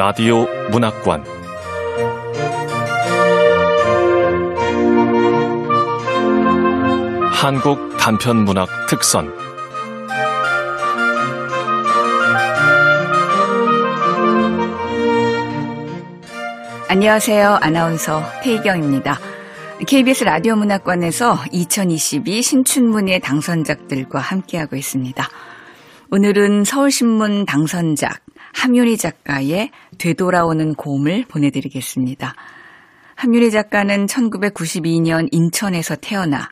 라디오 문학관 한국 단편 문학 특선 안녕하세요. 아나운서 태희경입니다. KBS 라디오 문학관에서 2022 신춘문예 당선작들과 함께하고 있습니다. 오늘은 서울신문 당선작 함윤희 작가의 되돌아오는 곰을 보내드리겠습니다. 함윤희 작가는 1992년 인천에서 태어나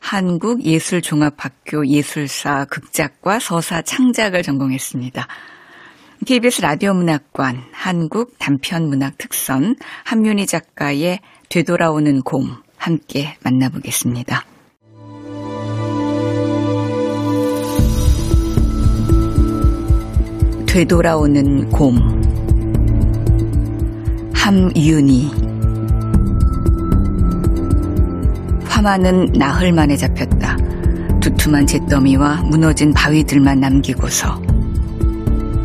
한국예술종합학교 예술사 극작과 서사 창작을 전공했습니다. KBS 라디오 문학관 한국 단편 문학 특선 함윤희 작가의 되돌아오는 곰 함께 만나보겠습니다. 되돌아오는 곰 함윤희 화마는 나흘 만에 잡혔다. 두툼한 잿더미와 무너진 바위들만 남기고서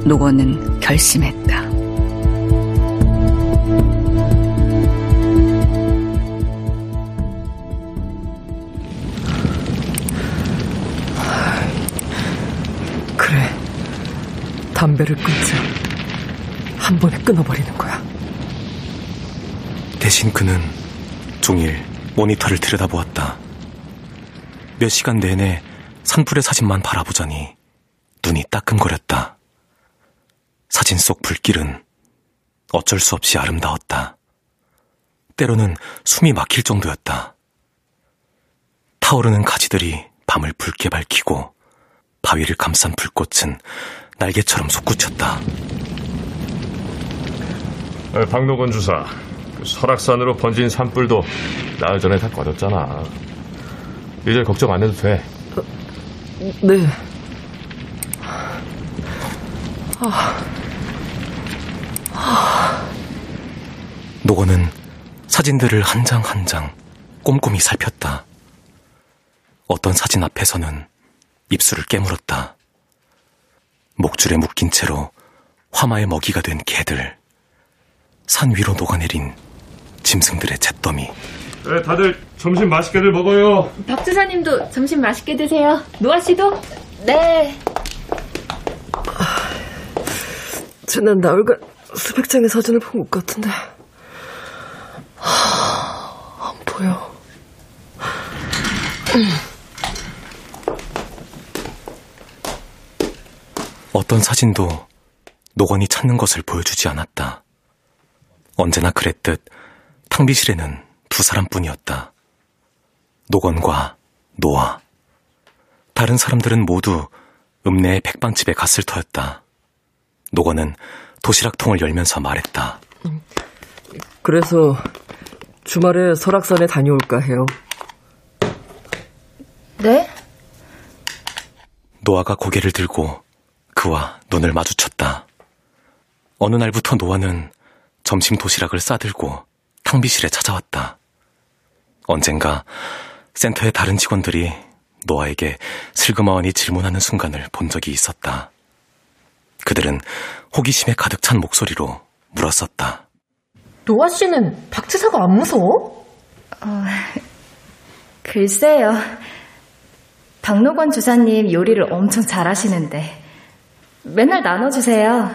노건은 결심했다. 담배를 끊자. 한 번에 끊어버리는 거야. 대신 그는 종일 모니터를 들여다보았다. 몇 시간 내내 산불의 사진만 바라보자니 눈이 따끔거렸다. 사진 속 불길은 어쩔 수 없이 아름다웠다. 때로는 숨이 막힐 정도였다. 타오르는 가지들이 밤을 붉게 밝히고 바위를 감싼 불꽃은 날개처럼 솟구쳤다. 아, 박노건 주사, 그 설악산으로 번진 산불도 나흘 전에 다 꺼졌잖아. 이제 걱정 안 해도 돼. 네. 노건은 사진들을 한장 한 장 꼼꼼히 살폈다. 어떤 사진 앞에서는 입술을 깨물었다. 목줄에 묶인 채로 화마의 먹이가 된 개들, 산 위로 녹아내린 짐승들의 잿더미, 네, 다들 점심 맛있게들 먹어요. 박 주사님도 점심 맛있게 드세요. 노아 씨도? 네. 지난 나흘간 수백 장의 사진을 본 것 같은데. 하, 안 보여. 어떤 사진도 노건이 찾는 것을 보여주지 않았다. 언제나 그랬듯 탕비실에는 두 사람뿐이었다. 노건과 노아. 다른 사람들은 모두 읍내의 백반집에 갔을 터였다. 노건은 도시락통을 열면서 말했다. 그래서 주말에 설악산에 다녀올까 해요. 네? 노아가 고개를 들고 그와 눈을 마주쳤다. 어느 날부터 노아는 점심 도시락을 싸들고 탕비실에 찾아왔다. 언젠가 센터의 다른 직원들이 노아에게 슬그머니 질문하는 순간을 본 적이 있었다. 그들은 호기심에 가득 찬 목소리로 물었었다. 노아 씨는 박지사가 안 무서워? 어, 글쎄요. 박노건 주사님 요리를 엄청 잘하시는데 맨날 나눠주세요.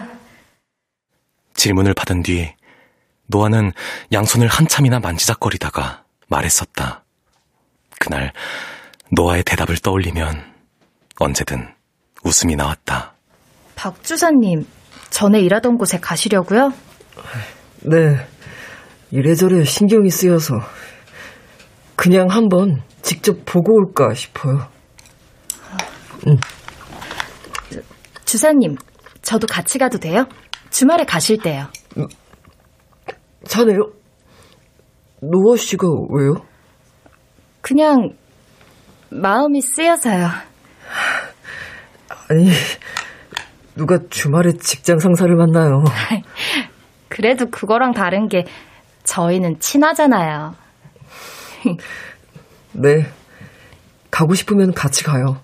질문을 받은 뒤 노아는 양손을 한참이나 만지작거리다가 말했었다. 그날 노아의 대답을 떠올리면 언제든 웃음이 나왔다. 박 주사님, 전에 일하던 곳에 가시려고요? 네. 이래저래 신경이 쓰여서 그냥 한번 직접 보고 올까 싶어요. 주사님, 저도 같이 가도 돼요? 주말에 가실 때요. 자네요? 노아 씨가 왜요? 그냥 마음이 쓰여서요. 아니, 누가 주말에 직장 상사를 만나요. 그래도 그거랑 다른 게 저희는 친하잖아요. 네. 가고 싶으면 같이 가요.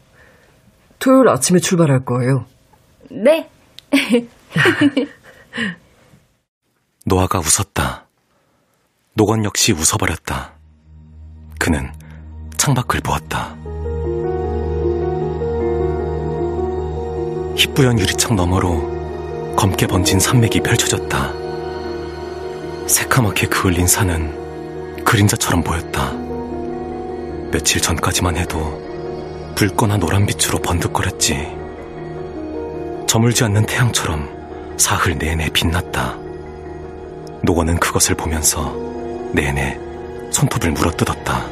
토요일 아침에 출발할 거예요. 네. 노아가 웃었다. 노건 역시 웃어버렸다. 그는 창밖을 보았다. 희뿌연 유리창 너머로 검게 번진 산맥이 펼쳐졌다. 새카맣게 그을린 산은 그림자처럼 보였다. 며칠 전까지만 해도 붉거나 노란빛으로 번득거렸지. 저물지 않는 태양처럼 사흘 내내 빛났다. 노건은 그것을 보면서 내내 손톱을 물어뜯었다.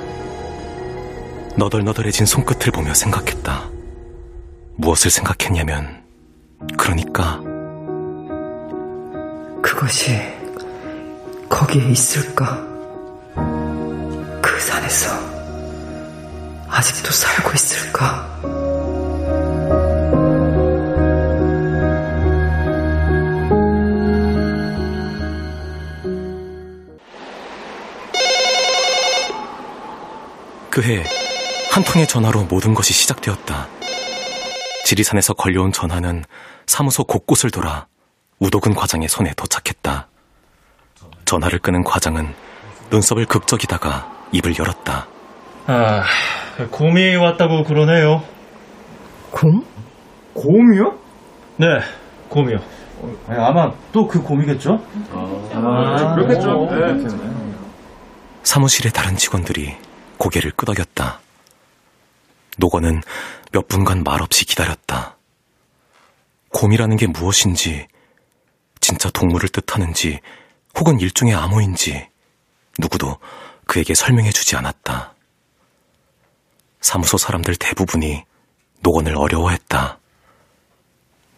너덜너덜해진 손끝을 보며 생각했다. 무엇을 생각했냐면, 그러니까, 그것이 거기에 있을까? 그 산에서 아직도 살고 있을까? 그해 한 통의 전화로 모든 것이 시작되었다. 지리산에서 걸려온 전화는 사무소 곳곳을 돌아 우도근 과장의 손에 도착했다. 전화를 끄는 과장은 눈썹을 극적이다가 입을 열었다. 아, 곰이 왔다고 그러네요. 곰? 곰이요? 네, 곰이요. 아니, 아마 또 그 곰이겠죠? 아, 그렇겠죠. 네. 사무실의 다른 직원들이 고개를 끄덕였다. 노건은 몇 분간 말없이 기다렸다. 곰이라는 게 무엇인지, 진짜 동물을 뜻하는지, 혹은 일종의 암호인지, 누구도 그에게 설명해 주지 않았다. 사무소 사람들 대부분이 노건을 어려워했다.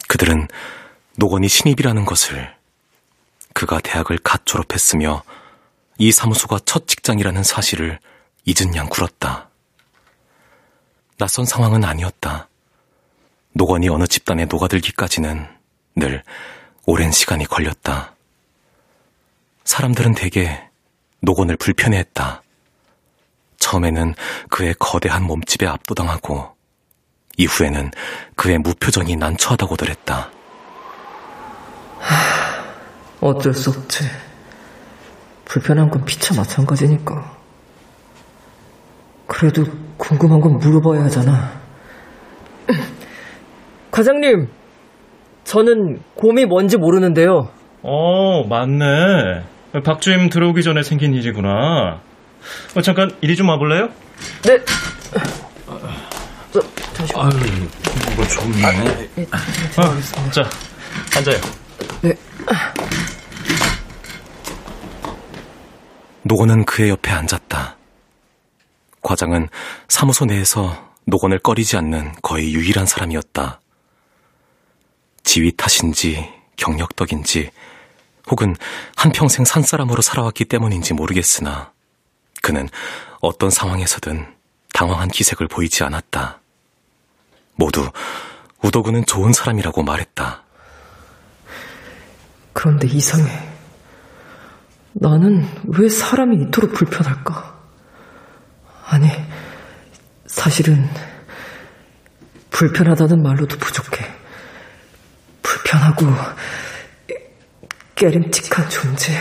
그들은 노건이 신입이라는 것을, 그가 대학을 갓 졸업했으며 이 사무소가 첫 직장이라는 사실을 잊은 양 굴었다. 낯선 상황은 아니었다. 노건이 어느 집단에 녹아들기까지는 늘 오랜 시간이 걸렸다. 사람들은 대개 노건을 불편해했다. 처음에는 그의 거대한 몸집에 압도당하고 이후에는 그의 무표정이 난처하다고들 했다. 어쩔 수 없지. 불편한 건 피차 마찬가지니까. 그래도 궁금한 건 물어봐야 하잖아. 과장님, 저는 곰이 뭔지 모르는데요. 어, 맞네. 박주임 들어오기 전에 생긴 일이구나. 어, 잠깐 이리 좀 와볼래요? 네. 저, 잠시만. 이거 좋네. 어, 자, 앉아요. 네. 노건은 그의 옆에 앉았다. 과장은 사무소 내에서 노건을 꺼리지 않는 거의 유일한 사람이었다. 지위 탓인지 경력 덕인지 혹은 한평생 산사람으로 살아왔기 때문인지 모르겠으나 그는 어떤 상황에서든 당황한 기색을 보이지 않았다. 모두 우도구는 좋은 사람이라고 말했다. 그런데 이상해. 나는 왜 사람이 이토록 불편할까? 아니, 사실은 불편하다는 말로도 부족해. 불편하고 깨름칙한 존재.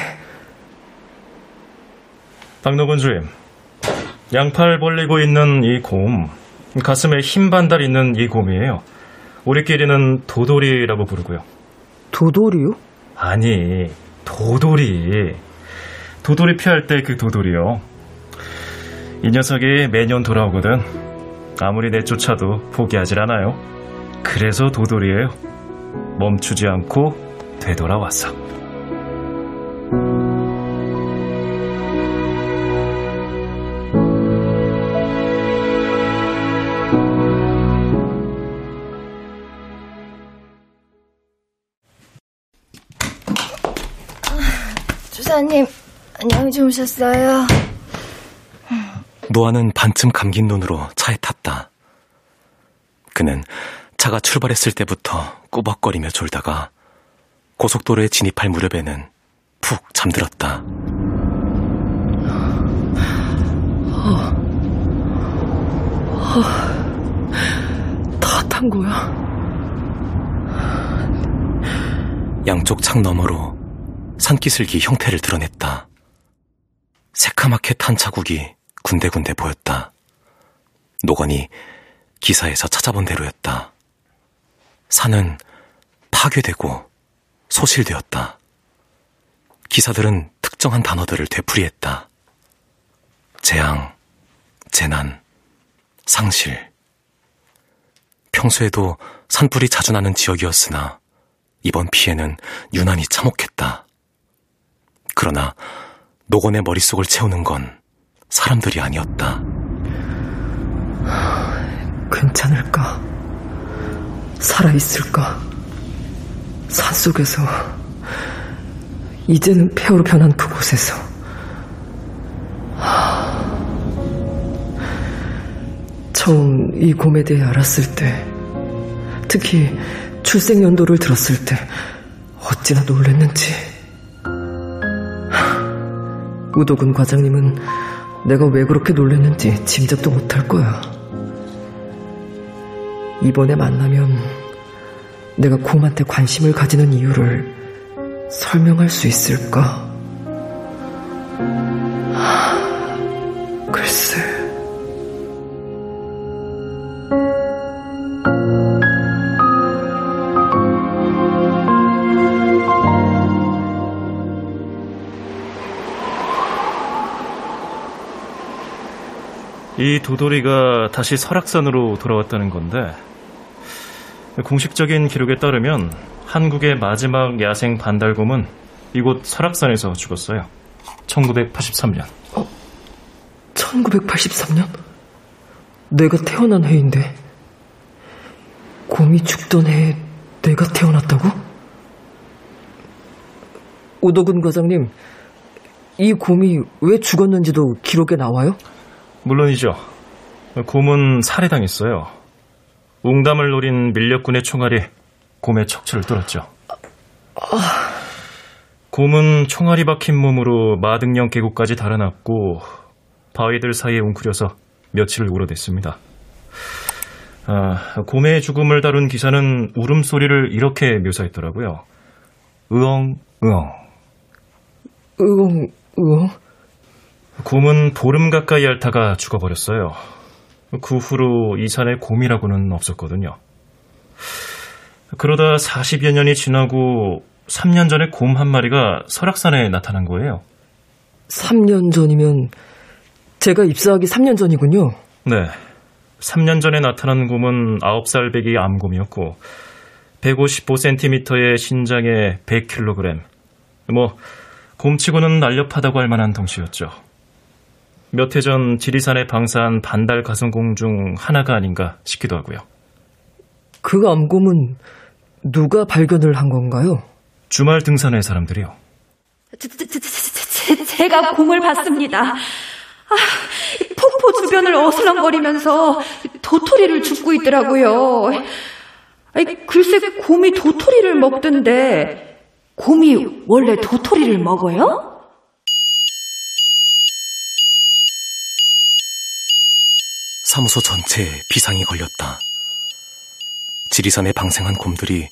박노근 주임. 양팔 벌리고 있는 이 곰, 가슴에 흰 반달 있는 이 곰이에요. 우리끼리는 도돌이라고 부르고요. 도돌이요? 아니, 도돌이. 도돌이 피할 때 그 도돌이요. 이 녀석이 매년 돌아오거든. 아무리 내쫓아도 포기하질 않아요. 그래서 도돌이에요. 멈추지 않고 되돌아왔어. 주사님, 안녕히 주무셨어요? 노아는 반쯤 감긴 눈으로 차에 탔다. 그는 차가 출발했을 때부터 꾸벅거리며 졸다가 고속도로에 진입할 무렵에는 푹 잠들었다. 다탄 거야? 양쪽 창 너머로 산기슭이 형태를 드러냈다. 새카맣게 탄 자국이 군데군데 보였다. 노건이 기사에서 찾아본 대로였다. 산은 파괴되고 소실되었다. 기사들은 특정한 단어들을 되풀이했다. 재앙, 재난, 상실. 평소에도 산불이 자주 나는 지역이었으나 이번 피해는 유난히 참혹했다. 그러나 노건의 머릿속을 채우는 건 사람들이 아니었다. 괜찮을까? 살아있을까? 산 속에서, 이제는 폐허로 변한 그곳에서. 처음 이 곰에 대해 알았을 때, 특히 출생 연도를 들었을 때, 어찌나 놀랐는지. 우도근 과장님은 내가 왜 그렇게 놀랐는지 짐작도 못할 거야. 이번에 만나면 내가 곰한테 관심을 가지는 이유를 설명할 수 있을까? 글쎄. 이 도돌이가 다시 설악산으로 돌아왔다는 건데 공식적인 기록에 따르면 한국의 마지막 야생 반달곰은 이곳 설악산에서 죽었어요. 1983년. 1983년? 내가 태어난 해인데 곰이 죽던 해에 내가 태어났다고? 오덕은 과장님, 이 곰이 왜 죽었는지도 기록에 나와요? 물론이죠. 곰은 살해당했어요. 웅담을 노린 밀렵군의 총알이 곰의 척추를 뚫었죠. 곰은 총알이 박힌 몸으로 마등령 계곡까지 달아났고 바위들 사이에 웅크려서 며칠을 울어댔습니다. 아, 곰의 죽음을 다룬 기사는 울음소리를 이렇게 묘사했더라고요. 으엉, 으엉. 으엉, 으엉? 곰은 보름 가까이 앓다가 죽어버렸어요. 그 후로 이 산에 곰이라고는 없었거든요. 그러다 40여 년이 지나고 3년 전에 곰 한 마리가 설악산에 나타난 거예요. 3년 전이면 제가 입사하기 3년 전이군요. 네. 3년 전에 나타난 곰은 9살 배기 암곰이었고 155cm의 신장에 100kg. 뭐 곰치고는 날렵하다고 할 만한 덩치였죠. 몇 해 전 지리산에 방사한 반달 가슴공 중 하나가 아닌가 싶기도 하고요. 그 암곰은 누가 발견을 한 건가요? 주말 등산의 사람들이요. 제, 제, 제, 제, 제가 곰을 봤습니다. 아, 폭포 주변을 어슬렁거리면서 도토리를 줍고 있더라고요. 아니, 글쎄 곰이 도토리를 먹던데 곰이 원래 도토리를 먹어요? 사무소 전체에 비상이 걸렸다. 지리산에 방생한 곰들이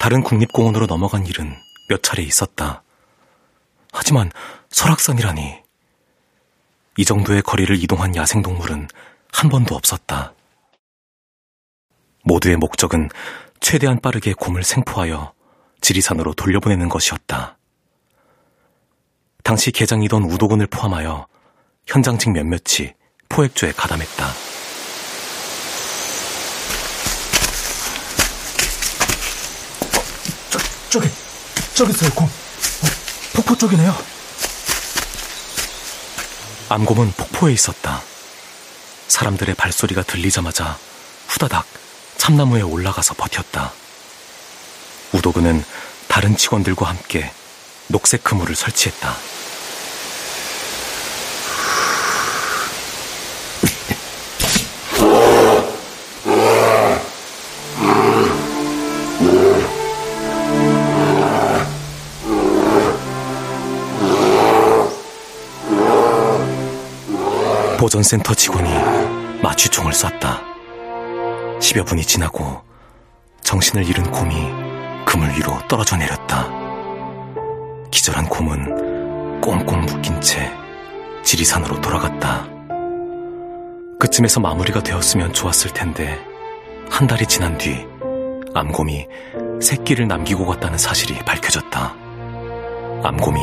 다른 국립공원으로 넘어간 일은 몇 차례 있었다. 하지만 설악산이라니. 이 정도의 거리를 이동한 야생동물은 한 번도 없었다. 모두의 목적은 최대한 빠르게 곰을 생포하여 지리산으로 돌려보내는 것이었다. 당시 개장이던 우도군을 포함하여 현장직 몇몇이 포획조에 가담했다. 저기, 저기 있어요, 곰. 어, 폭포 쪽이네요. 암곰은 폭포에 있었다. 사람들의 발소리가 들리자마자 후다닥 참나무에 올라가서 버텼다. 우도근은 다른 직원들과 함께 녹색 그물을 설치했다. 보전센터 직원이 마취총을 쐈다. 10여 분이 지나고 정신을 잃은 곰이 그물 위로 떨어져 내렸다. 기절한 곰은 꽁꽁 묶인 채 지리산으로 돌아갔다. 그쯤에서 마무리가 되었으면 좋았을 텐데 한 달이 지난 뒤 암곰이 새끼를 남기고 갔다는 사실이 밝혀졌다. 암곰이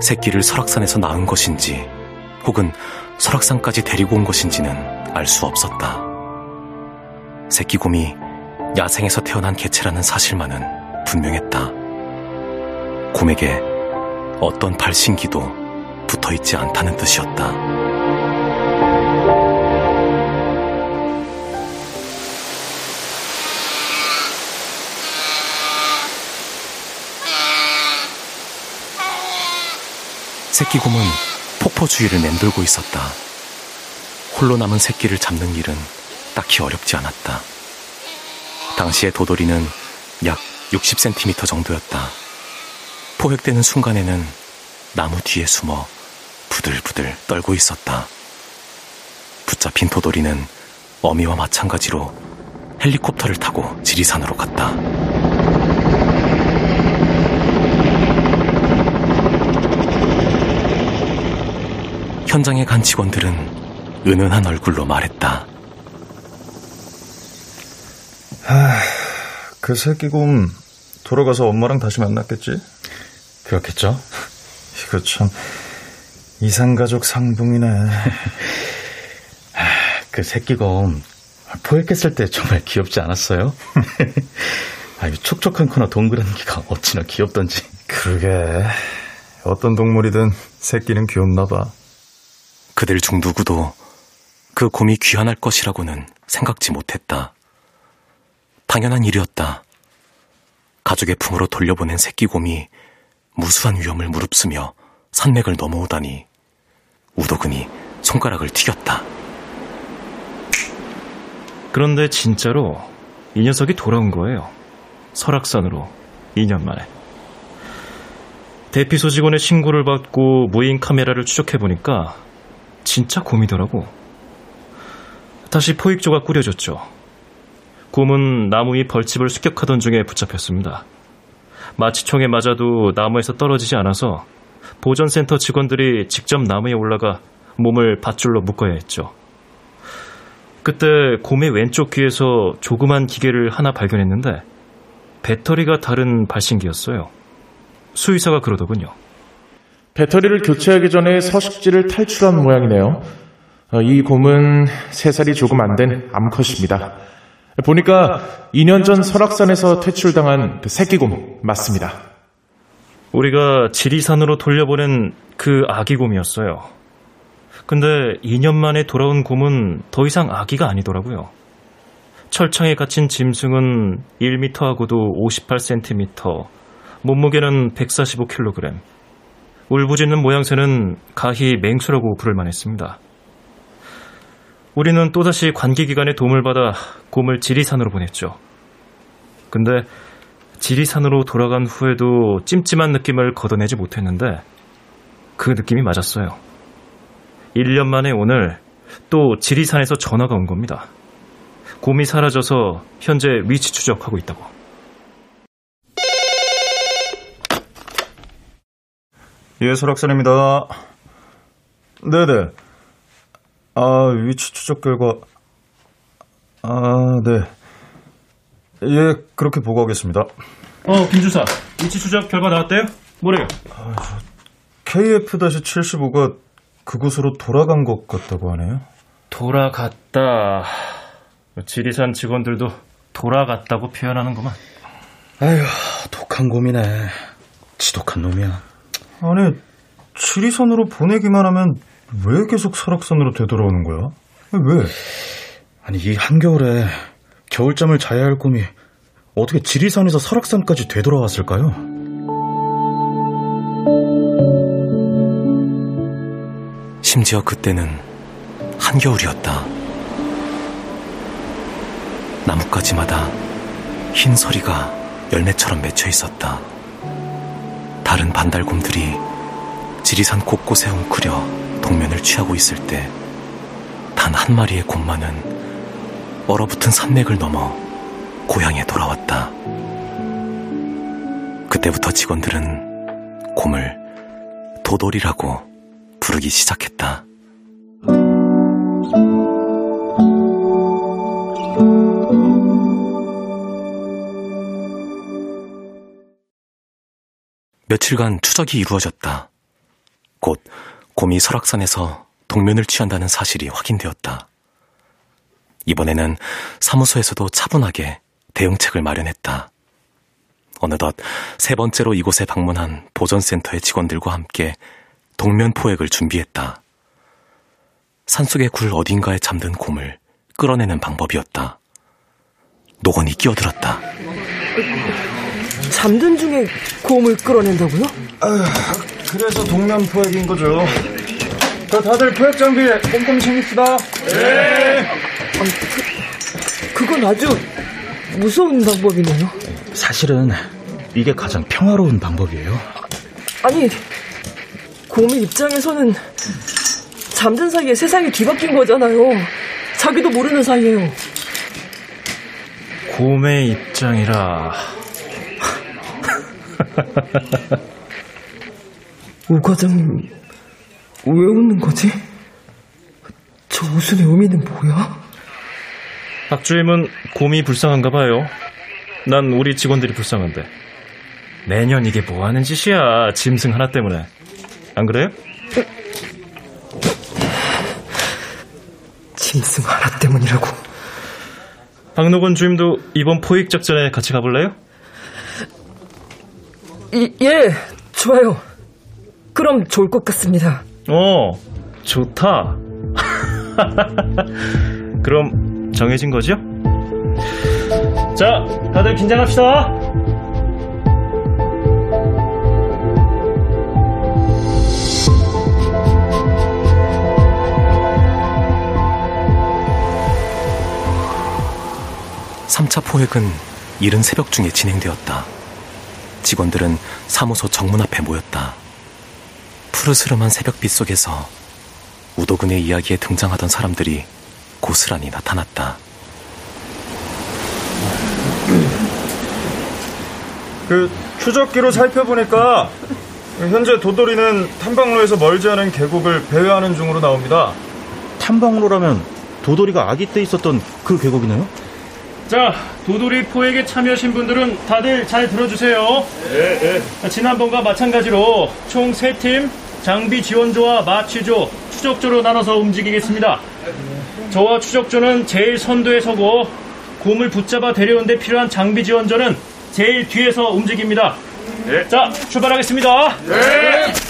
새끼를 설악산에서 낳은 것인지 혹은 설악산까지 데리고 온 것인지는 알 수 없었다. 새끼곰이 야생에서 태어난 개체라는 사실만은 분명했다. 곰에게 어떤 발신기도 붙어 있지 않다는 뜻이었다. 새끼곰은 폭포 주위를 맴돌고 있었다. 홀로 남은 새끼를 잡는 일은 딱히 어렵지 않았다. 당시의 도돌이는 약 60cm 정도였다. 포획되는 순간에는 나무 뒤에 숨어 부들부들 떨고 있었다. 붙잡힌 도돌이는 어미와 마찬가지로 헬리콥터를 타고 지리산으로 갔다. 현장에 간 직원들은 은은한 얼굴로 말했다. 하, 그 새끼 곰 돌아가서 엄마랑 다시 만났겠지? 그렇겠죠? 이거 참 이상가족 상봉이네. 그 새끼 곰 포획했을 때 정말 귀엽지 않았어요? 아, 이 촉촉한 코나 동그란 귀가 어찌나 귀엽던지. 그러게 어떤 동물이든 새끼는 귀엽나 봐. 그들 중 누구도 그 곰이 귀환할 것이라고는 생각지 못했다. 당연한 일이었다. 가족의 품으로 돌려보낸 새끼 곰이 무수한 위험을 무릅쓰며 산맥을 넘어오다니 우도근이 손가락을 튀겼다. 그런데 진짜로 이 녀석이 돌아온 거예요. 설악산으로 2년 만에. 대피소 직원의 신고를 받고 무인 카메라를 추적해보니까 진짜 곰이더라고. 다시 포획 조가 꾸려졌죠. 곰은 나무 위 벌집을 습격하던 중에 붙잡혔습니다. 마치 총에 맞아도 나무에서 떨어지지 않아서 보전센터 직원들이 직접 나무에 올라가 몸을 밧줄로 묶어야 했죠. 그때 곰의 왼쪽 귀에서 조그만 기계를 하나 발견했는데 배터리가 다른 발신기였어요. 수의사가 그러더군요. 배터리를 교체하기 전에 서식지를 탈출한 모양이네요. 어, 이 곰은 3살이 조금 안 된 암컷입니다. 보니까 2년 전 설악산에서 퇴출당한 그 새끼곰 맞습니다. 우리가 지리산으로 돌려보낸 그 아기 곰이었어요. 근데 2년 만에 돌아온 곰은 더 이상 아기가 아니더라고요. 철창에 갇힌 짐승은 1m하고도 58cm, 몸무게는 145kg, 울부짖는 모양새는 가히 맹수라고 부를 만했습니다. 우리는 또다시 관계기관의 도움을 받아 곰을 지리산으로 보냈죠. 근데 지리산으로 돌아간 후에도 찜찜한 느낌을 걷어내지 못했는데 그 느낌이 맞았어요. 1년 만에 오늘 또 지리산에서 전화가 온 겁니다. 곰이 사라져서 현재 위치 추적하고 있다고. 예, 설악산입니다. 네네. 아, 위치 추적 결과. 아, 네. 예, 그렇게 보고하겠습니다. 어, 김주사. 위치 추적 결과 나왔대요? 뭐래요? KF-75가 그곳으로 돌아간 것 같다고 하네요. 돌아갔다. 지리산 직원들도 돌아갔다고 표현하는구만. 아휴, 독한 곰이네. 지독한 놈이야. 아니, 지리산으로 보내기만 하면 왜 계속 설악산으로 되돌아오는 거야? 왜? 아니, 이 한겨울에 겨울잠을 자야 할 곰이 어떻게 지리산에서 설악산까지 되돌아왔을까요? 심지어 그때는 한겨울이었다. 나뭇가지마다 흰 서리가 열매처럼 맺혀 있었다. 다른 반달곰들이 지리산 곳곳에 웅크려 동면을 취하고 있을 때 단 한 마리의 곰만은 얼어붙은 산맥을 넘어 고향에 돌아왔다. 그때부터 직원들은 곰을 도돌이라고 부르기 시작했다. 며칠간 추적이 이루어졌다. 곧 곰이 설악산에서 동면을 취한다는 사실이 확인되었다. 이번에는 사무소에서도 차분하게 대응책을 마련했다. 어느덧 세 번째로 이곳에 방문한 보전센터의 직원들과 함께 동면 포획을 준비했다. 산속의 굴 어딘가에 잠든 곰을 끌어내는 방법이었다. 노건이 끼어들었다. 잠든 중에 곰을 끌어낸다고요? 아휴, 그래서 동면 포획인 거죠. 자, 다들 포획 장비 꼼꼼히 챙깁시다. 네. 아니, 그, 그건 아주 무서운 방법이네요. 사실은 이게 가장 평화로운 방법이에요. 아니, 곰의 입장에서는 잠든 사이에 세상이 뒤바뀐 거잖아요. 자기도 모르는 사이에요. 곰의 입장이라. 우 과장님, 왜 웃는 거지? 저 웃음의 의미는 뭐야? 박 주임은 곰이 불쌍한가 봐요. 난 우리 직원들이 불쌍한데. 내년 이게 뭐 하는 짓이야. 짐승 하나 때문에. 안 그래요? 짐승 하나 때문이라고. 박노건 주임도 이번 포획 작전에 같이 가볼래요? 이, 예, 좋아요. 그럼 좋을 것 같습니다. 어, 좋다. 그럼 정해진 거죠? 자, 다들 긴장합시다. 삼차 포획은 이른 새벽 중에 진행되었다. 직원들은 사무소 정문 앞에 모였다. 푸르스름한 새벽빛 속에서 우도근의 이야기에 등장하던 사람들이 고스란히 나타났다. 그 추적기로 살펴보니까 현재 도돌이는 탐방로에서 멀지 않은 계곡을 배회하는 중으로 나옵니다. 탐방로라면 도돌이가 아기 때 있었던 그 계곡이네요? 자, 도돌이 포획에 참여하신 분들은 다들 잘 들어주세요. 예, 예. 지난번과 마찬가지로 총 3팀 장비 지원조와 마취조, 추적조로 나눠서 움직이겠습니다. 저와 추적조는 제일 선두에 서고 곰을 붙잡아 데려온 데 필요한 장비 지원조는 제일 뒤에서 움직입니다. 네. 자, 출발하겠습니다. 네.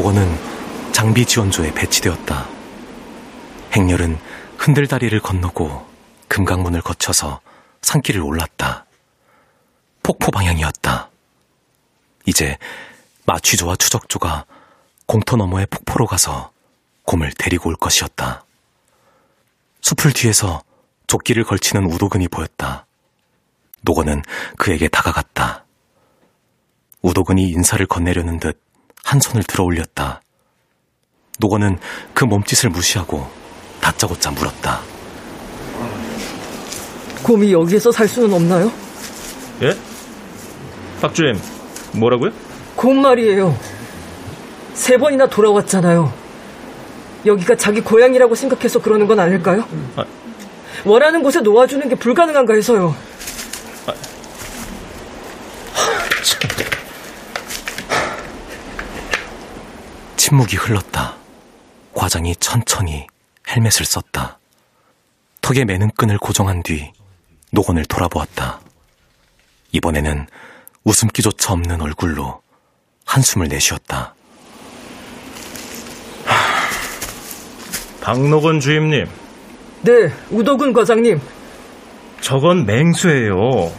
노건은 장비 지원조에 배치되었다. 행렬은 흔들다리를 건너고 금강문을 거쳐서 산길을 올랐다. 폭포 방향이었다. 이제 마취조와 추적조가 공터 너머의 폭포로 가서 곰을 데리고 올 것이었다. 숲을 뒤에서 조끼를 걸치는 우도근이 보였다. 노건은 그에게 다가갔다. 우도근이 인사를 건네려는 듯 한 손을 들어 올렸다. 노건은 그 몸짓을 무시하고 다짜고짜 물었다. 곰이 여기에서 살 수는 없나요? 예? 박주임, 뭐라고요? 곰 말이에요. 세 번이나 돌아왔잖아요. 여기가 자기 고향이라고 생각해서 그러는 건 아닐까요? 아. 원하는 곳에 놓아주는 게 불가능한가 해서요. 침묵이 흘렀다. 과장이 천천히 헬멧을 썼다. 턱에 매는 끈을 고정한 뒤 노건을 돌아보았다. 이번에는 웃음기조차 없는 얼굴로 한숨을 내쉬었다. 박노건 주임님. 네, 우도근 과장님. 저건 맹수예요.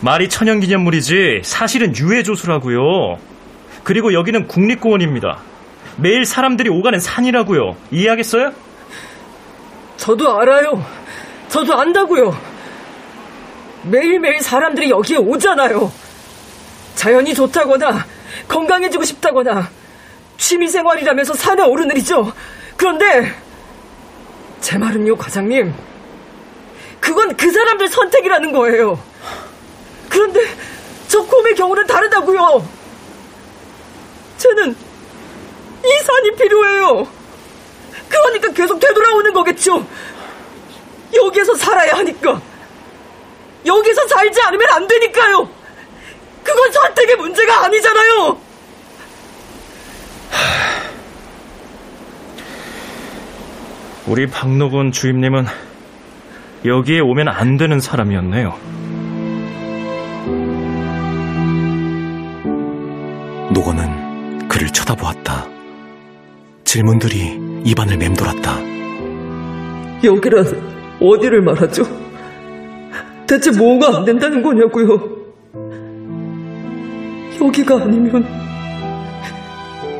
말이 천연기념물이지 사실은 유해조수라고요. 그리고 여기는 국립공원입니다. 매일 사람들이 오가는 산이라고요. 이해하겠어요? 저도 알아요. 저도 안다고요. 매일매일 사람들이 여기에 오잖아요. 자연이 좋다거나 건강해지고 싶다거나 취미생활이라면서 산에 오르는 일이죠. 그런데 제 말은요, 과장님. 그건 그 사람들 선택이라는 거예요. 그런데 저 곰의 경우는 다르다고요. 쟤는 이 산이 필요해요. 그러니까 계속 되돌아오는 거겠죠. 여기에서 살아야 하니까. 여기서 살지 않으면 안 되니까요. 그건 선택의 문제가 아니잖아요. 우리 박노건 주임님은 여기에 오면 안 되는 사람이었네요. 노건은 그를 쳐다보았다. 질문들이 입안을 맴돌았다. 여기란 어디를 말하죠? 대체 뭐가 안 된다는 거냐고요? 여기가 아니면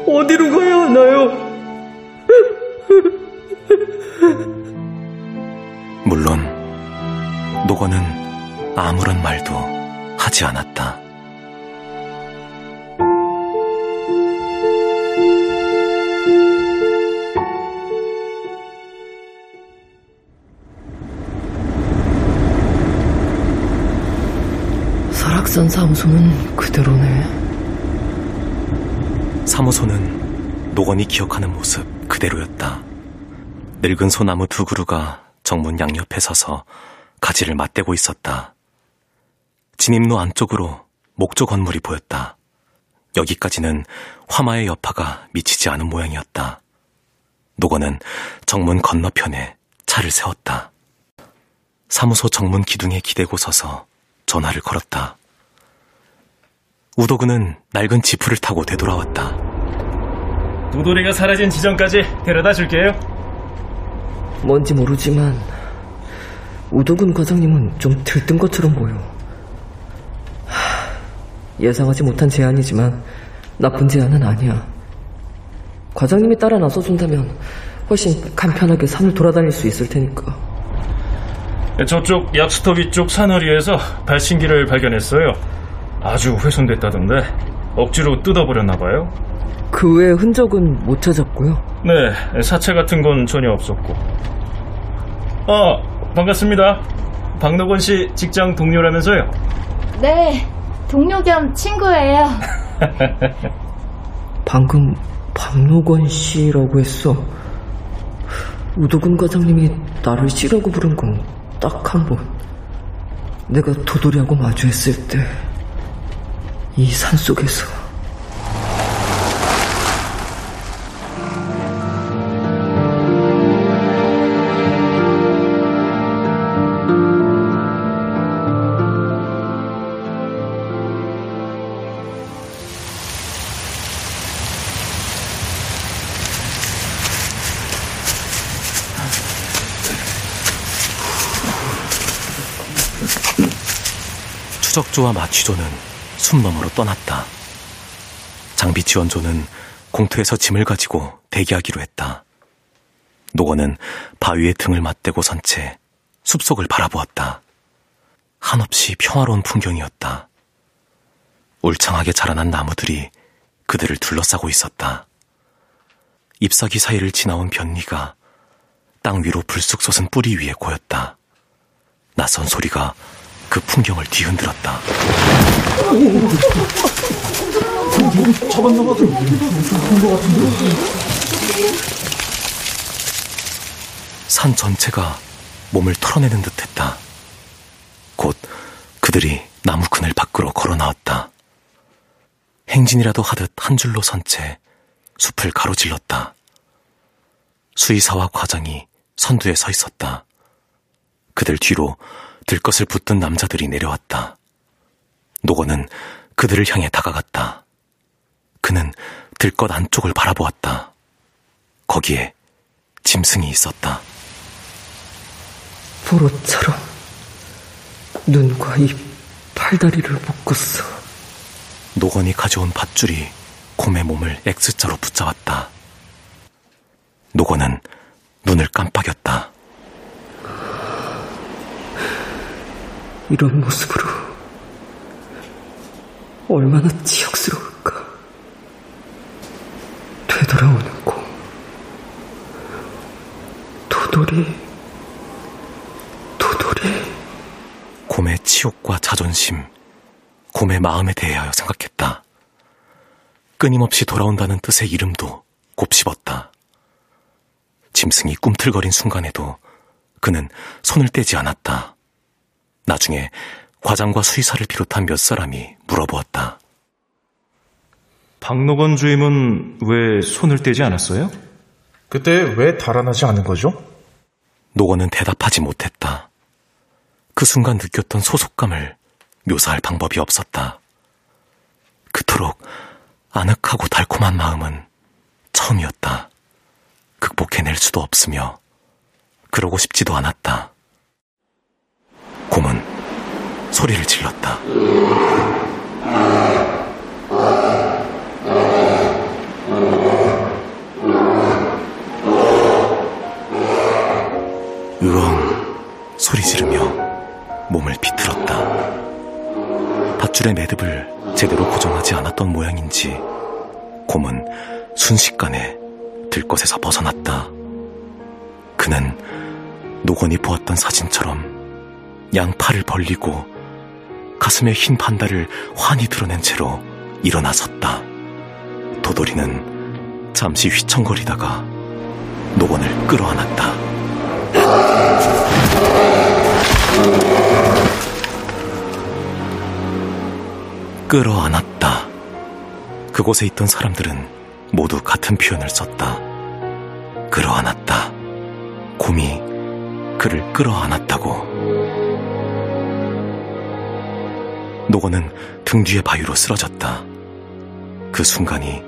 어디로 가야 하나요? 물론 노건은 아무런 말도 하지 않았다. 설악산 사무소는 그대로네. 사무소는 노건이 기억하는 모습 그대로였다. 늙은 소나무 두 그루가 정문 양옆에 서서 가지를 맞대고 있었다. 진입로 안쪽으로 목조 건물이 보였다. 여기까지는 화마의 여파가 미치지 않은 모양이었다. 노건은 정문 건너편에 차를 세웠다. 사무소 정문 기둥에 기대고 서서 전화를 걸었다. 우도근은 낡은 지프를 타고 되돌아왔다. 도돌이가 사라진 지점까지 데려다 줄게요. 뭔지 모르지만 우도근 과장님은 좀 들뜬 것처럼 보여. 하, 예상하지 못한 제안이지만 나쁜 제안은 아니야. 과장님이 따라 나서준다면 훨씬 간편하게 산을 돌아다닐 수 있을 테니까. 저쪽 약수터 위쪽 산허리에서 발신기를 발견했어요. 아주 훼손됐다던데 억지로 뜯어버렸나봐요. 그 외 흔적은 못 찾았고요. 네, 사체 같은 건 전혀 없었고. 아, 반갑습니다. 박노건 씨 직장 동료라면서요? 네, 동료 겸 친구예요. 방금 박노건 씨라고 했어. 우도근 과장님이 나를 씨라고 부른 건 딱 한 번. 내가 도돌이하고 마주했을 때, 이 산속에서. 추적조와 마취조는 숨 너머로 떠났다. 장비 지원조는 공터에서 짐을 가지고 대기하기로 했다. 노건은 바위에 등을 맞대고 선 채 숲속을 바라보았다. 한없이 평화로운 풍경이었다. 울창하게 자라난 나무들이 그들을 둘러싸고 있었다. 잎사귀 사이를 지나온 변리가 땅 위로 불쑥 솟은 뿌리 위에 고였다. 낯선 소리가 그 풍경을 뒤흔들었다. 산 전체가 몸을 털어내는 듯 했다. 곧 그들이 나무 그늘 밖으로 걸어 나왔다. 행진이라도 하듯 한 줄로 선 채 숲을 가로질렀다. 수의사와 과장이 선두에 서 있었다. 그들 뒤로 들것을 붙든 남자들이 내려왔다. 노건은 그들을 향해 다가갔다. 그는 들것 안쪽을 바라보았다. 거기에 짐승이 있었다. 포로처럼 눈과 입, 팔다리를 묶었어. 노건이 가져온 밧줄이 곰의 몸을 X자로 붙잡았다. 노건은 눈을 깜빡였다. 이런 모습으로 얼마나 치욕스러울까. 되돌아오는 곰. 도돌이, 도돌이. 치욕과 자존심, 곰의 마음에 대하여 생각했다. 끊임없이 돌아온다는 뜻의 이름도 곱씹었다. 짐승이 꿈틀거린 순간에도 그는 손을 떼지 않았다. 나중에 과장과 수의사를 비롯한 몇 사람이 물어보았다. 박노건 주임은 왜 손을 떼지 않았어요? 그때 왜 달아나지 않은 거죠? 노건은 대답하지 못했다. 그 순간 느꼈던 소속감을 묘사할 방법이 없었다. 그토록 아늑하고 달콤한 마음은 처음이었다. 극복해낼 수도 없으며 그러고 싶지도 않았다. 곰은 소리를 질렀다. 으엉 소리 지르며 몸을 비틀었다. 밧줄의 매듭을 제대로 고정하지 않았던 모양인지 곰은 순식간에 들것에서 벗어났다. 그는 노건이 보았던 사진처럼 양팔을 벌리고 가슴에 흰 반달을 환히 드러낸 채로 일어나 섰다. 도돌이는 잠시 휘청거리다가 노건을 끌어안았다. 끌어안았다. 그곳에 있던 사람들은 모두 같은 표현을 썼다. 끌어안았다. 곰이 그를 끌어안았다고. 노건은 등 뒤에 바위로 쓰러졌다. 그 순간이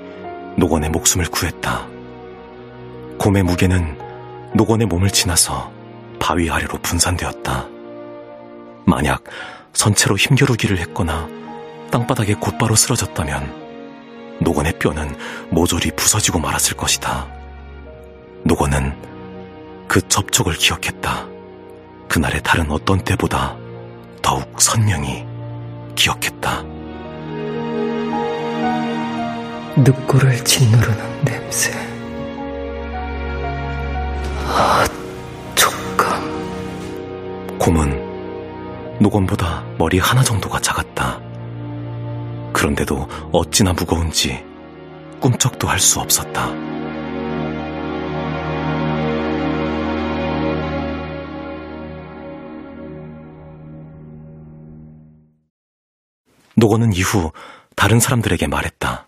노건의 목숨을 구했다. 곰의 무게는 노건의 몸을 지나서 바위 아래로 분산되었다. 만약 선체로 힘겨루기를 했거나 땅바닥에 곧바로 쓰러졌다면 노건의 뼈는 모조리 부서지고 말았을 것이다. 노건은 그 접촉을 기억했다. 그날의 다른 어떤 때보다 더욱 선명히 기억했다. 늑골을 짓누르는 냄새. 아, 촉감. 곰은 노건보다 머리 하나 정도가 작았다. 그런데도 어찌나 무거운지 꿈쩍도 할 수 없었다. 노건은 이후 다른 사람들에게 말했다.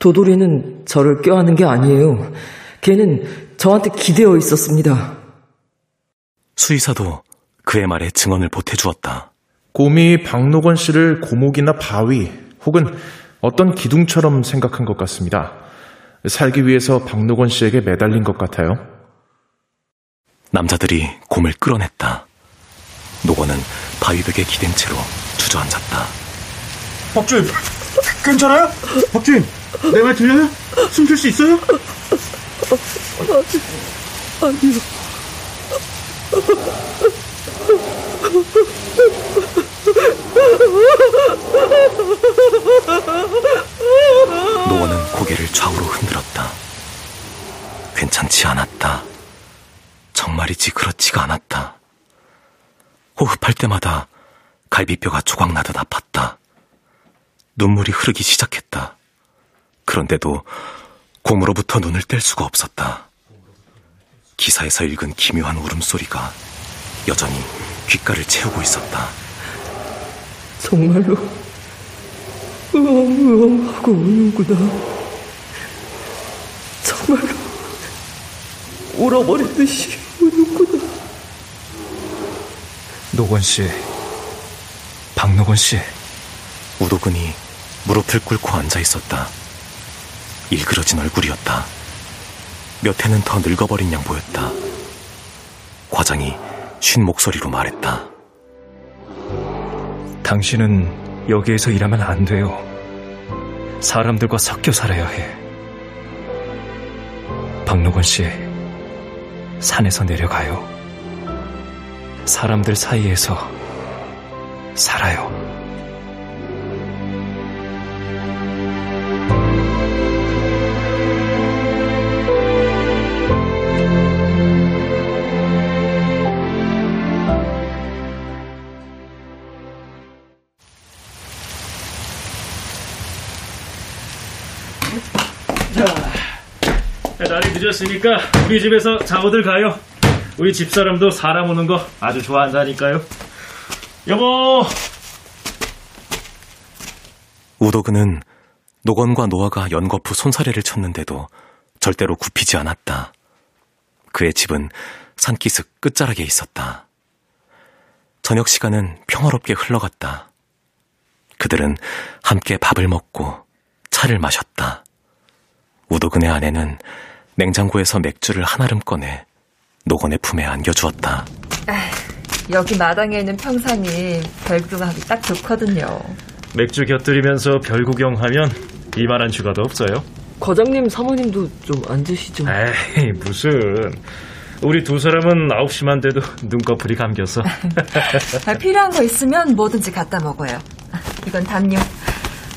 도돌이는 저를 껴안은 게 아니에요. 걔는 저한테 기대어 있었습니다. 수의사도 그의 말에 증언을 보태주었다. 곰이 박노건 씨를 고목이나 바위 혹은 어떤 기둥처럼 생각한 것 같습니다. 살기 위해서 박노건 씨에게 매달린 것 같아요. 남자들이 곰을 끌어냈다. 노건은 바위벽에 기댄 채로 주저앉았다. 박주임, 괜찮아요? 박주임, 내 말 들려요? 숨 쉴 수 있어요? 아니, 아니요. 노원은 고개를 좌우로 흔들었다. 괜찮지 않았다. 정말이지 그렇지가 않았다. 호흡할 때마다 갈비뼈가 조각나듯 아팠다. 눈물이 흐르기 시작했다. 그런데도 곰으로부터 눈을 뗄 수가 없었다. 기사에서 읽은 기묘한 울음소리가 여전히 귓가를 채우고 있었다. 정말로 으엉으엉하고 우는구나. 정말로 울어버린 듯이 우는구나. 노건 씨, 박노건 씨. 우도근이 무릎을 꿇고 앉아 있었다. 일그러진 얼굴이었다. 몇 해는 더 늙어버린 양 보였다. 과장이 쉰 목소리로 말했다. 당신은 여기에서 일하면 안 돼요. 사람들과 섞여 살아야 해. 박노건 씨, 산에서 내려가요. 사람들 사이에서 살아요. 늦었으니까 우리 집에서 작업들 가요. 우리 집사람도 사람 오는 거 아주 좋아한다니까요. 여보! 우도근은 노건과 노아가 연거푸 손사래를 쳤는데도 절대로 굽히지 않았다. 그의 집은 산기슭 끝자락에 있었다. 저녁 시간은 평화롭게 흘러갔다. 그들은 함께 밥을 먹고 차를 마셨다. 우도근의 아내는 냉장고에서 맥주를 한아름 꺼내 노건의 품에 안겨주었다. 여기 마당에 있는 평상이 별구경하기 딱 좋거든요. 맥주 곁들이면서 별 구경하면 이만한 휴가도 없어요. 과장님 사모님도 좀 앉으시죠. 에이, 무슨. 우리 두 사람은 9시만 돼도 눈꺼풀이 감겼어. 아, 필요한 거 있으면 뭐든지 갖다 먹어요. 이건 담요.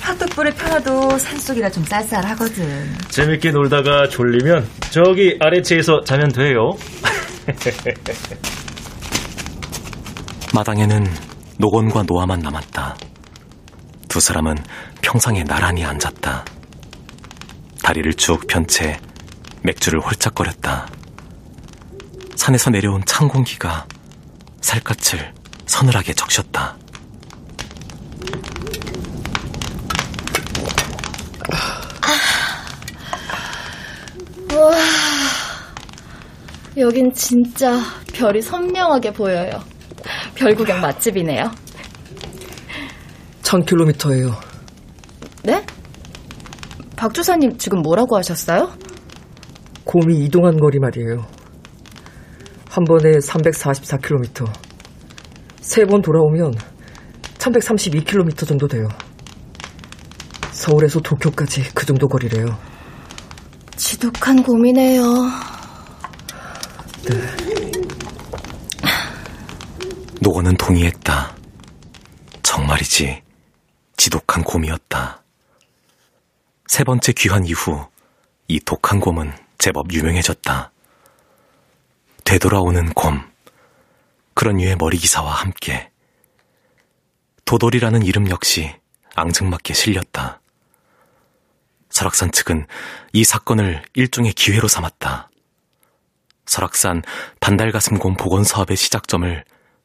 핫도불에 펴놔도 산속이라 좀 쌀쌀하거든. 재밌게 놀다가 졸리면 저기 아래채에서 자면 돼요. 마당에는 노건과 노아만 남았다. 두 사람은 평상에 나란히 앉았다. 다리를 쭉 편 채 맥주를 홀짝거렸다. 산에서 내려온 찬 공기가 살갗을 서늘하게 적셨다. 와, 여긴 진짜 별이 선명하게 보여요. 별 구경 맛집이네요. 1000km예요. 네? 박 주사님 지금 뭐라고 하셨어요? 곰이 이동한 거리 말이에요. 한 번에 344km. 세 번 돌아오면 1132km 정도 돼요. 서울에서 도쿄까지 그 정도 거리래요. 지독한 곰이네요. 노건은 동의했다. 정말이지 지독한 곰이었다. 세 번째 귀환 이후 이 독한 곰은 제법 유명해졌다. 되돌아오는 곰. 그런 유의 머리 기사와 함께 도돌이라는 이름 역시 앙증맞게 실렸다. 설악산 측은 이 사건을 일종의 기회로 삼았다. 설악산 반달가슴곰 복원 사업의 시작점을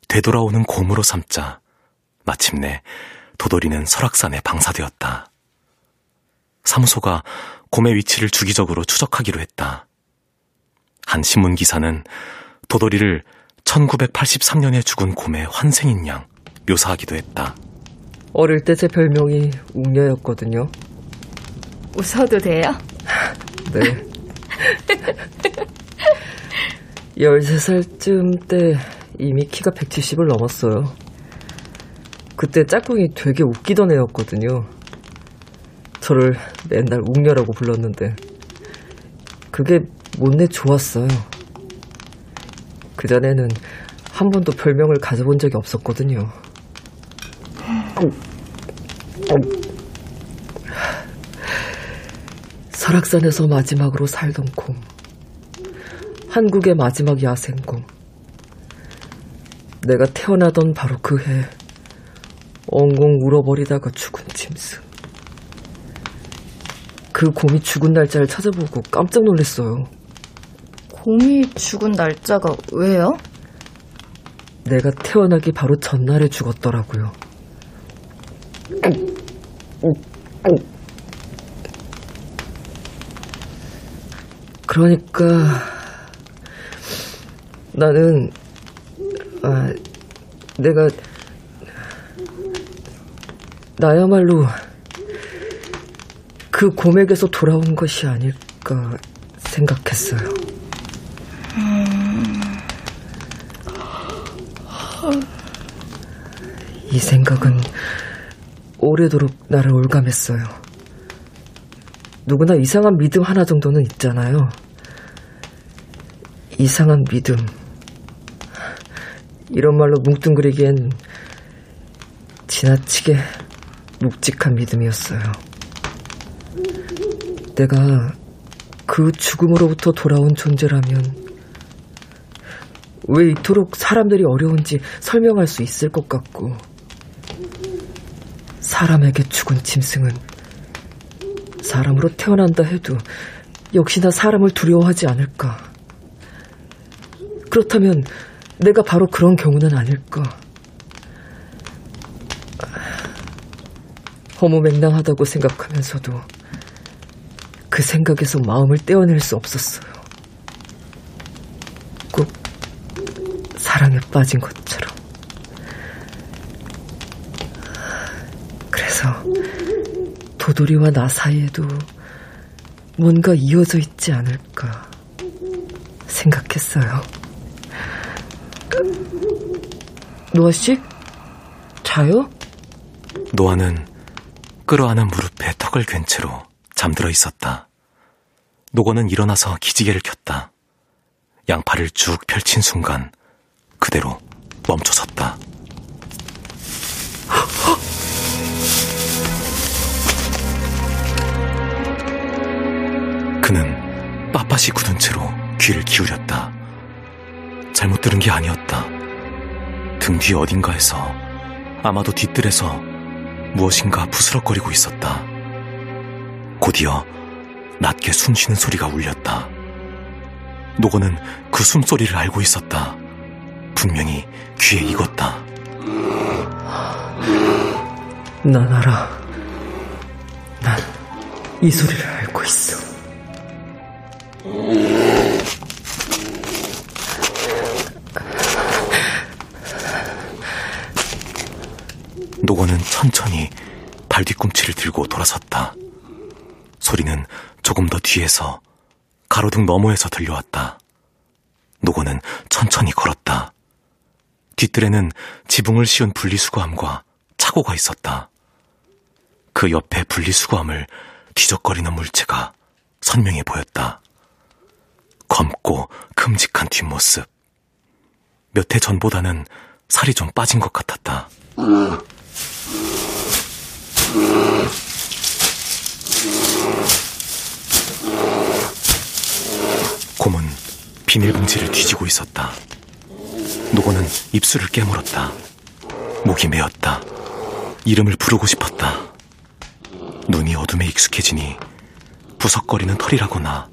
되돌아오는 곰으로 삼자 마침내 도돌이는 설악산에 방사되었다. 사무소가 곰의 위치를 주기적으로 추적하기로 했다. 한 신문 기사는 도돌이를 1983년에 죽은 곰의 환생인 양 묘사하기도 했다. 어릴 때 제 별명이 웅녀였거든요. 웃어도 돼요? 네. 13살쯤 때 이미 키가 170을 넘었어요. 그때 짝꿍이 되게 웃기던 애였거든요. 저를 맨날 웅녀라고 불렀는데 그게 못내 좋았어요. 그전에는 한 번도 별명을 가져본 적이 없었거든요. 설악산에서 마지막으로 살던 곰. 한국의 마지막 야생곰. 내가 태어나던 바로 그 해, 엉엉 울어버리다가 죽은 짐승. 그 곰이 죽은 날짜를 찾아보고 깜짝 놀랐어요. 곰이 죽은 날짜가 왜요? 내가 태어나기 바로 전날에 죽었더라고요. 그러니까 나는 아, 내가 나야말로 그 곰에게서 돌아온 것이 아닐까 생각했어요. 이 생각은 오래도록 나를 올감했어요. 누구나 이상한 믿음 하나 정도는 있잖아요. 이상한 믿음. 이런 말로 뭉뚱그리기엔 지나치게 묵직한 믿음이었어요. 내가 그 죽음으로부터 돌아온 존재라면 왜 이토록 사람들이 어려운지 설명할 수 있을 것 같고 사람에게 죽은 짐승은 사람으로 태어난다 해도 역시나 사람을 두려워하지 않을까. 그렇다면 내가 바로 그런 경우는 아닐까. 허무맹랑하다고 생각하면서도 그 생각에서 마음을 떼어낼 수 없었어요. 꼭 사랑에 빠진 것처럼. 그래서 도돌이와 나 사이에도 뭔가 이어져 있지 않을까 생각했어요. 노아씨? 자요? 노아는 끌어안은 무릎에 턱을 괜 채로 잠들어 있었다. 노건은 일어나서 기지개를 켰다. 양팔을 쭉 펼친 순간 그대로 멈춰섰다. 그는 빳빳이 굳은 채로 귀를 기울였다. 잘못 들은 게 아니었다. 등 뒤 어딘가에서 아마도 뒤뜰에서 무엇인가 부스럭거리고 있었다. 곧이어 낮게 숨 쉬는 소리가 울렸다. 노건은 그 숨소리를 알고 있었다. 분명히 귀에 익었다. 난 알아. 난 이 소리를 알고 있어. 노건은 천천히 발 뒤꿈치를 들고 돌아섰다. 소리는 조금 더 뒤에서 가로등 너머에서 들려왔다. 노건은 천천히 걸었다. 뒷뜰에는 지붕을 씌운 분리수거함과 차고가 있었다. 그 옆에 분리수거함을 뒤적거리는 물체가 선명해 보였다. 검고 큼직한 뒷모습. 몇 해 전보다는 살이 좀 빠진 것 같았다. 곰은 비닐봉지를 뒤지고 있었다. 노고는 입술을 깨물었다. 목이 메었다. 이름을 부르고 싶었다. 눈이 어둠에 익숙해지니 부석거리는 털이라거나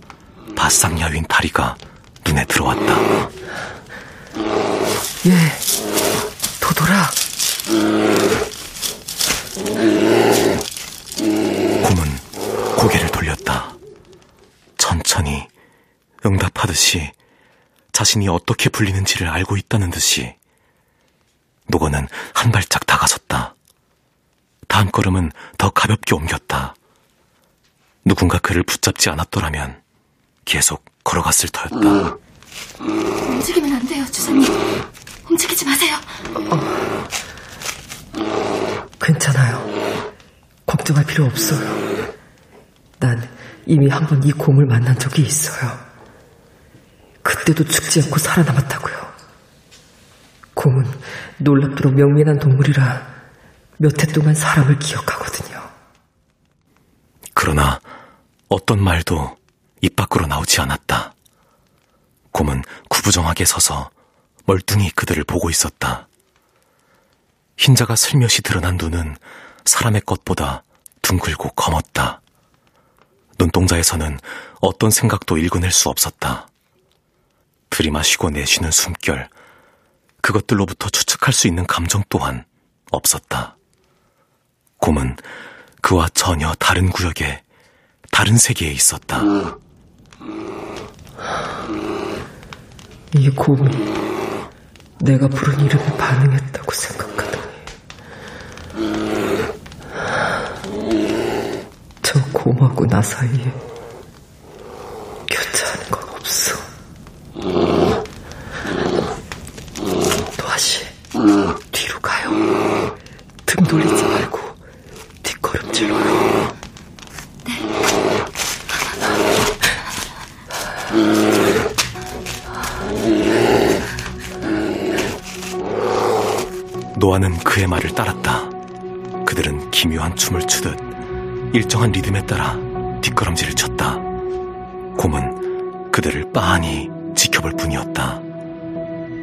바싹 야윈 다리가 눈에 들어왔다. 예, 도돌아. 곰은 고개를 돌렸다. 천천히 응답하듯이 자신이 어떻게 불리는지를 알고 있다는 듯이 노건은 한 발짝 다가섰다. 다음 걸음은 더 가볍게 옮겼다. 누군가 그를 붙잡지 않았더라면 계속 걸어갔을 터였다. 움직이면 안 돼요, 주사님. 움직이지 마세요. 괜찮아요. 걱정할 필요 없어요. 난 이미 한 번 이 곰을 만난 적이 있어요. 그때도 죽지 않고 살아남았다고요. 곰은 놀랍도록 명민한 동물이라 몇 해 동안 사람을 기억하거든요. 그러나 어떤 말도 입 밖으로 나오지 않았다. 곰은 구부정하게 서서 멀뚱히 그들을 보고 있었다. 흰자가 슬며시 드러난 눈은 사람의 것보다 둥글고 검었다. 눈동자에서는 어떤 생각도 읽어낼 수 없었다. 들이마시고 내쉬는 숨결, 그것들로부터 추측할 수 있는 감정 또한 없었다. 곰은 그와 전혀 다른 구역에, 다른 세계에 있었다. 이 곰이 내가 부른 이름에 반응했다고 생각하다니. 저 곰하고 나 사이에 교차하는 건 없어. 도아씨, 뒤로 가요. 등 돌리지 말고 뒷걸음질러요. 노아는 그의 말을 따랐다. 기묘한 춤을 추듯 일정한 리듬에 따라 뒷걸음질을 쳤다. 곰은 그들을 빤히 지켜볼 뿐이었다.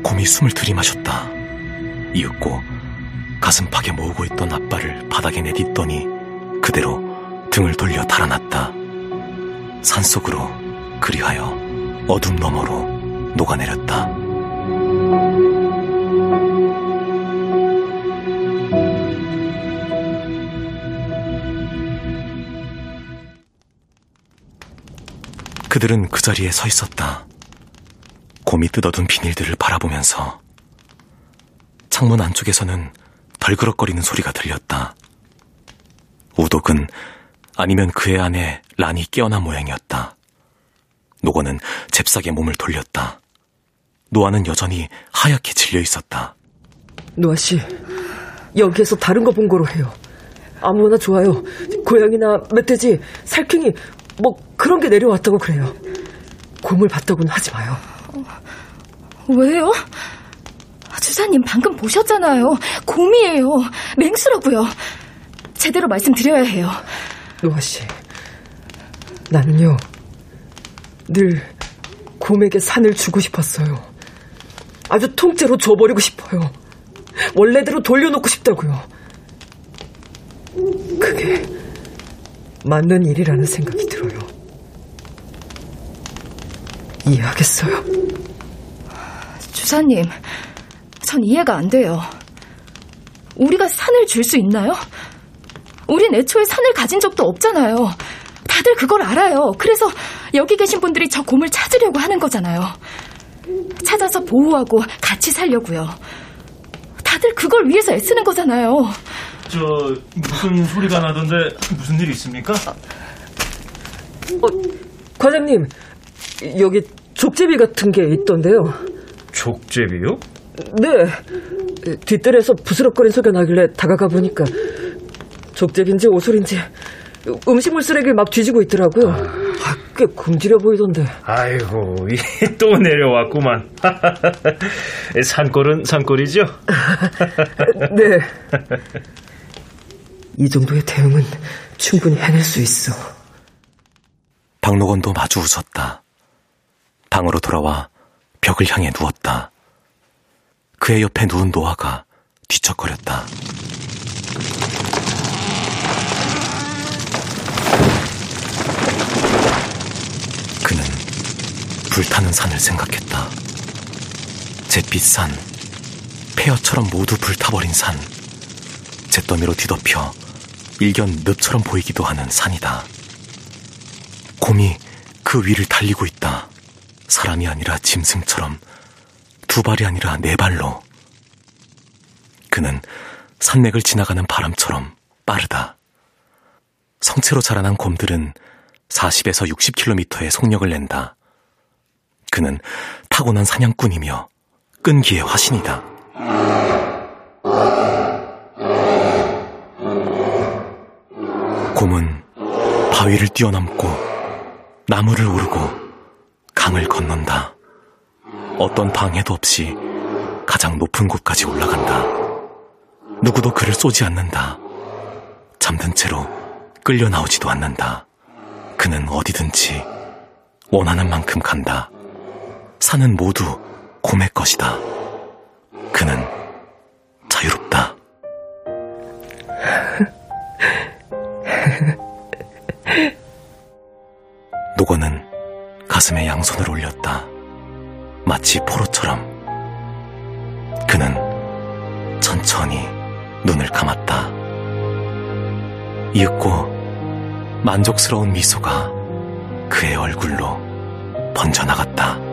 곰이 숨을 들이마셨다. 이윽고 가슴팍에 모으고 있던 앞발을 바닥에 내딛더니 그대로 등을 돌려 달아났다. 산속으로 그리하여 어둠 너머로 녹아내렸다. 그들은 그 자리에 서 있었다. 곰이 뜯어둔 비닐들을 바라보면서 창문 안쪽에서는 덜그럭거리는 소리가 들렸다. 우독은 아니면 그의 아내 란이 깨어난 모양이었다. 노건은 잽싸게 몸을 돌렸다. 노아는 여전히 하얗게 질려 있었다. 노아 씨, 여기에서 다른 거 본 거로 해요. 아무거나 좋아요. 고양이나 멧돼지, 살쾡이, 뭐 그런 게 내려왔다고 그래요. 곰을 봤다고는 하지 마요. 왜요? 주사님 방금 보셨잖아요. 곰이에요. 맹수라고요. 제대로 말씀드려야 해요. 노아 씨, 나는요 늘 곰에게 산을 주고 싶었어요. 아주 통째로 줘버리고 싶어요. 원래대로 돌려놓고 싶다고요. 그게 맞는 일이라는 생각이 들어요. 이해하겠어요? 주사님, 전 이해가 안 돼요. 우리가 산을 줄 수 있나요? 우린 애초에 산을 가진 적도 없잖아요. 다들 그걸 알아요. 그래서 여기 계신 분들이 저 곰을 찾으려고 하는 거잖아요. 찾아서 보호하고 같이 살려고요. 다들 그걸 위해서 애쓰는 거잖아요. 저 무슨 소리가 나던데 무슨 일 있습니까? 어, 과장님, 여기 족제비 같은 게 있던데요. 족제비요? 네. 뒷뜰에서 부스럭거린 소리가 나길래 다가가 보니까 족제비인지 오솔인지 음식물 쓰레기를 막 뒤지고 있더라고요. 아, 꽤 굶주려 보이던데. 아이고, 또 내려왔구만. 산골은 산골이죠? 네. 이 정도의 대응은 충분히 해낼 수 있어. 박노건도 마주 웃었다. 방으로 돌아와 벽을 향해 누웠다. 그의 옆에 누운 노아가 뒤척거렸다. 그는 불타는 산을 생각했다. 잿빛 산, 폐허처럼 모두 불타버린 산, 잿더미로 뒤덮여 일견 늪처럼 보이기도 하는 산이다. 곰이 그 위를 달리고 있다. 사람이 아니라 짐승처럼 두 발이 아니라 네 발로. 그는 산맥을 지나가는 바람처럼 빠르다. 성체로 자라난 곰들은 40에서 60km의 속력을 낸다. 그는 타고난 사냥꾼이며 끈기의 화신이다. 곰은 바위를 뛰어넘고 나무를 오르고 강을 건넌다. 어떤 방해도 없이 가장 높은 곳까지 올라간다. 누구도 그를 쏘지 않는다. 잠든 채로 끌려 나오지도 않는다. 그는 어디든지 원하는 만큼 간다. 산은 모두 곰의 것이다. 그는 자유롭다. 노건은 가슴에 양손을 올렸다. 마치 포로처럼. 그는 천천히 눈을 감았다. 이윽고 만족스러운 미소가 그의 얼굴로 번져나갔다.